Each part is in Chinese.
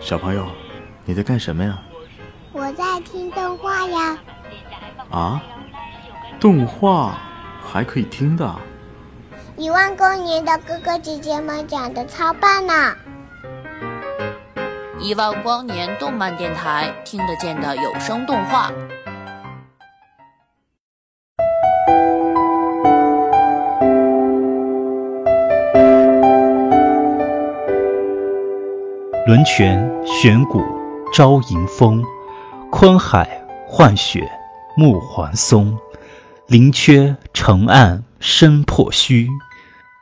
小朋友，你在干什么呀？我在听动画呀。啊？动画还可以听的？一万光年的哥哥姐姐们讲的超棒呢！一万光年动漫电台听得见的有声动画。轮泉悬谷招迎风，昆海幻雪木环松。灵阙澄暗身破虚，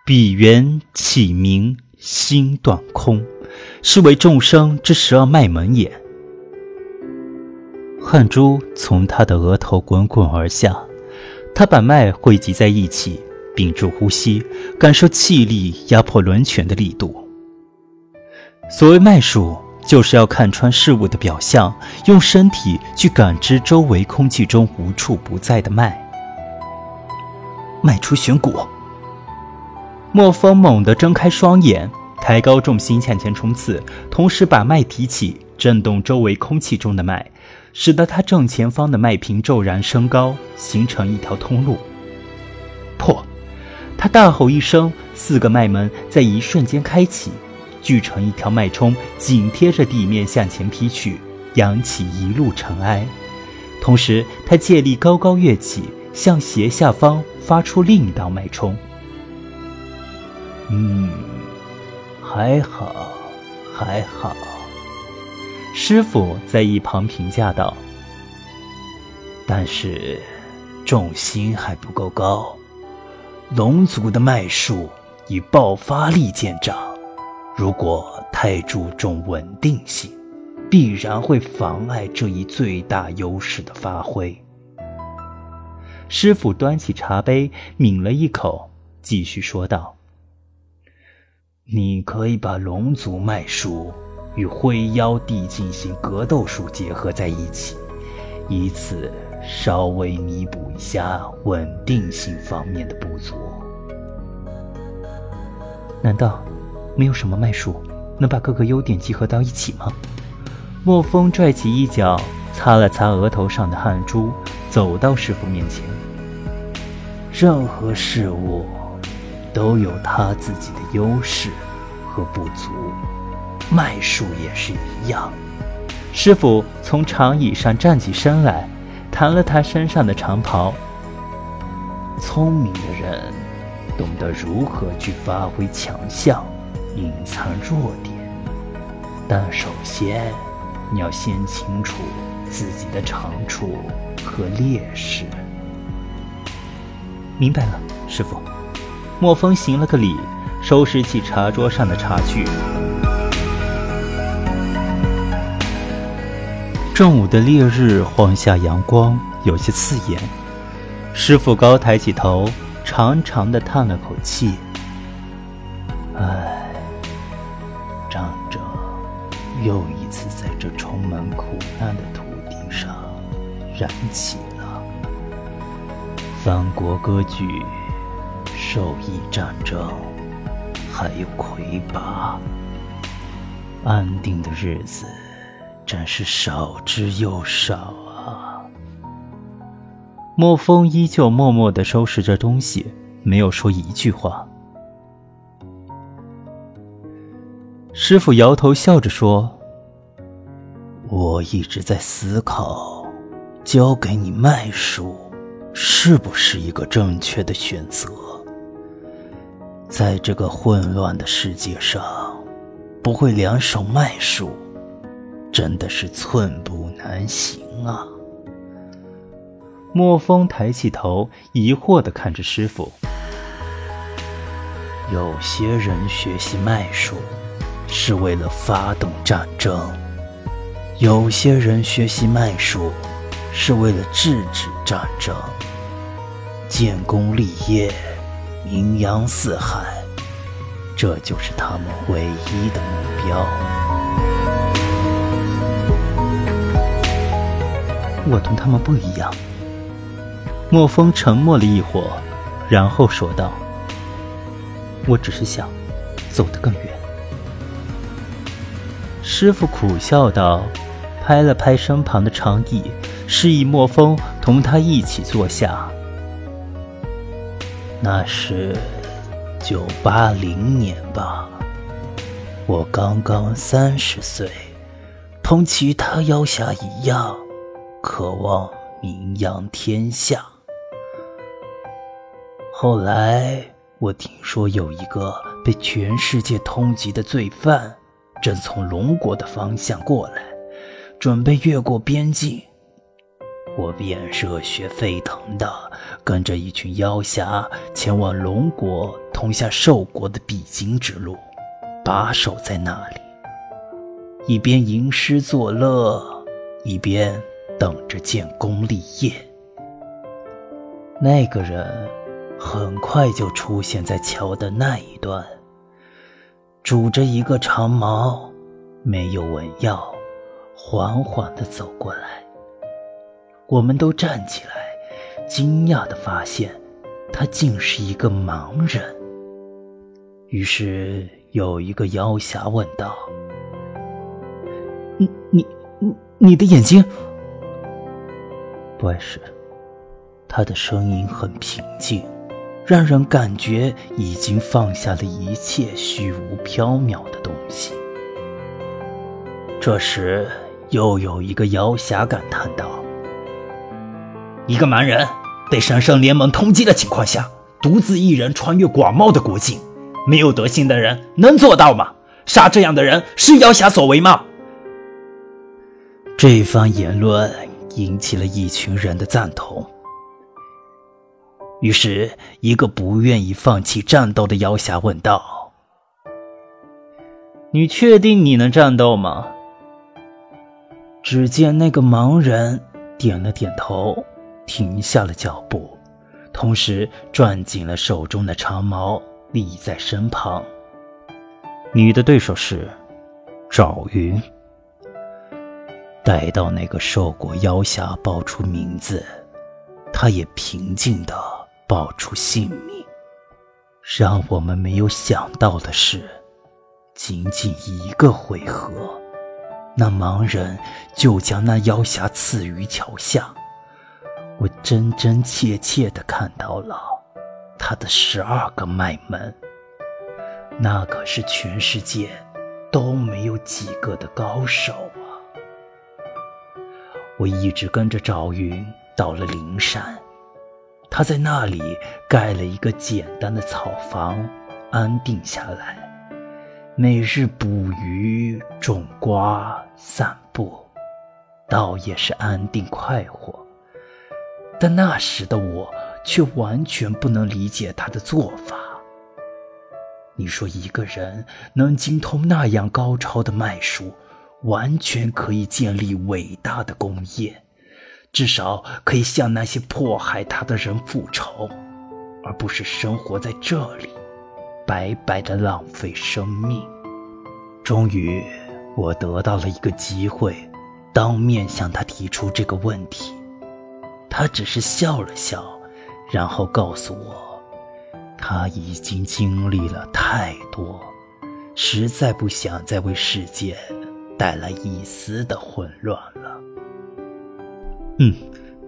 笔缘起明心断空，是为众生之十二脉门也。汗珠从他的额头滚滚而下，他把脉汇集在一起，屏住呼吸，感受气力压迫轮泉的力度。所谓脉术，就是要看穿事物的表象，用身体去感知周围空气中无处不在的脉。迈出悬谷，莫风猛地睁开双眼，抬高重心向前冲刺，同时把脉提起，震动周围空气中的脉，使得他正前方的脉频骤然升高，形成一条通路。破！他大吼一声，四个脉门在一瞬间开启，聚成一条脉冲，紧贴着地面向前劈去，扬起一路尘埃。同时，他借力高高跃起。向斜下方发出另一道脉冲。嗯，还好，还好。师傅在一旁评价道：“但是重心还不够高，龙族的脉术以爆发力见长。如果太注重稳定性，必然会妨碍这一最大优势的发挥。”师傅端起茶杯，抿了一口，继续说道：“你可以把龙族脉术与灰妖地进行格斗术结合在一起，以此稍微弥补一下稳定性方面的不足。难道没有什么脉术能把各个优点集合到一起吗？”莫风拽起衣角，擦了擦额头上的汗珠，走到师傅面前。任何事物都有他自己的优势和不足，脉术也是一样。师傅从长椅上站起身来，弹了弹身上的长袍。聪明的人懂得如何去发挥强项，隐藏弱点，但首先你要先清楚自己的长处和劣势。明白了，师傅。莫风行了个礼，收拾起茶桌上的茶具。正午的烈日晃下阳光，有些刺眼。师傅高抬起头，长长的叹了口气：“唉，又一次在这充满苦难的土地上燃起了。”三国割据，受益战争，还有魁拔，安定的日子真是少之又少啊！莫风依旧默默的收拾着东西，没有说一句话。师傅摇头笑着说：“我一直在思考，教给你脉术。”是不是一个正确的选择？在这个混乱的世界上，不会两手脉术，真的是寸步难行啊！莫风抬起头，疑惑的看着师傅。有些人学习脉术，是为了发动战争；有些人学习脉术。是为了制止战争，建功立业，名扬四海，这就是他们唯一的目标。我同他们不一样。莫风沉默了一会，然后说道：“我只是想走得更远。”师傅苦笑道，拍了拍身旁的长椅，示意莫风同他一起坐下。那是九八零年吧，我刚刚三十岁，同其他妖侠一样，渴望名扬天下。后来我听说有一个被全世界通缉的罪犯，正从龙国的方向过来，准备越过边境。我便热血沸腾的跟着一群妖侠前往龙国通向兽国的必经之路，把守在那里，一边吟诗作乐，一边等着建功立业。那个人很快就出现在桥的那一端，拄着一个长矛，没有文药，缓缓地走过来。我们都站起来，惊讶地发现，他竟是一个盲人。于是有一个妖侠问道：“你、你、你、你的眼睛？”不碍事。他的声音很平静，让人感觉已经放下了一切虚无缥缈的东西。这时，又有一个妖侠感叹道。一个蛮人被神圣联盟通缉的情况下，独自一人穿越广袤的国境，没有德行的人能做到吗？杀这样的人是妖侠所为吗？这番言论引起了一群人的赞同。于是，一个不愿意放弃战斗的妖侠问道：“你确定你能战斗吗？”只见那个盲人点了点头。停下了脚步，同时攥紧了手中的长矛，立在身旁。你的对手是赵云。待到那个兽国妖侠报出名字，他也平静的报出姓名。让我们没有想到的是，仅仅一个回合，那盲人就将那妖侠刺于桥下。我真真切切地看到了他的十二个脉门，那可是全世界都没有几个的高手啊！我一直跟着赵云到了灵山，他在那里盖了一个简单的草房，安定下来，每日捕鱼、种瓜、散步，倒也是安定快活。但那时的我却完全不能理解他的做法。你说一个人能精通那样高超的脉术，完全可以建立伟大的功业，至少可以向那些迫害他的人复仇，而不是生活在这里，白白的浪费生命。终于，我得到了一个机会，当面向他提出这个问题。他只是笑了笑，然后告诉我，他已经经历了太多，实在不想再为世界带来一丝的混乱了。嗯，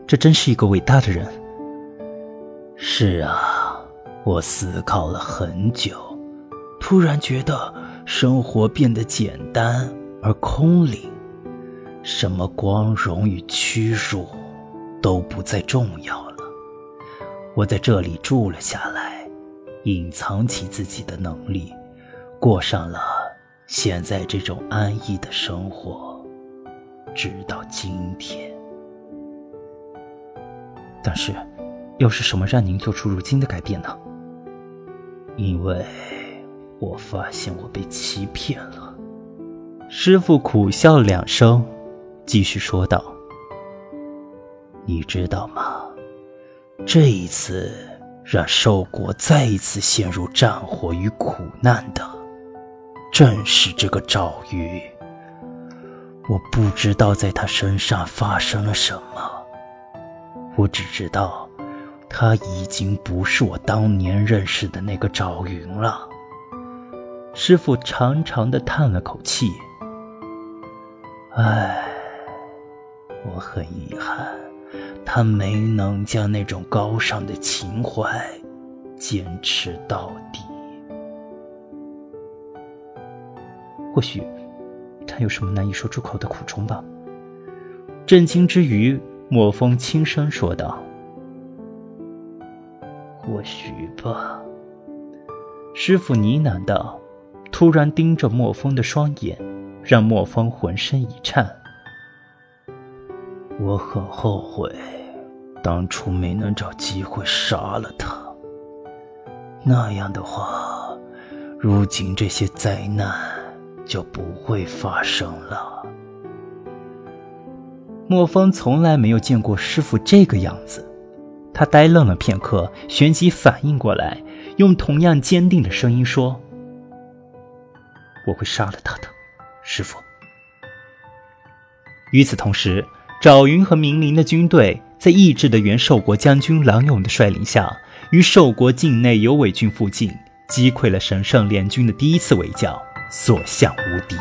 这真是一个伟大的人。是啊，我思考了很久，突然觉得生活变得简单而空灵，什么光荣与屈辱。都不再重要了。我在这里住了下来，隐藏起自己的能力，过上了现在这种安逸的生活，直到今天。但是，又是什么让您做出如今的改变呢？因为我发现我被欺骗了。师傅苦笑两声，继续说道。你知道吗？这一次让兽国再一次陷入战火与苦难的，正是这个赵玉。我不知道在他身上发生了什么，我只知道他已经不是我当年认识的那个赵云了。师傅长长的叹了口气，唉，我很遗憾，他没能将那种高尚的情怀坚持到底。或许，他有什么难以说出口的苦衷吧。震惊之余，莫风轻声说道：“或许吧。”师傅呢喃道，突然盯着莫风的双眼，让莫风浑身一颤。我很后悔，当初没能找机会杀了他。那样的话，如今这些灾难就不会发生了。莫风从来没有见过师傅这个样子，他呆愣了片刻，旋即反应过来。用同样坚定的声音说：“我会杀了他的，师傅。”与此同时，赵云和明灵的军队在意志的元寿国将军郎勇的率领下，于寿国境内有尾郡附近击溃了神圣联军的第一次围剿，所向无敌。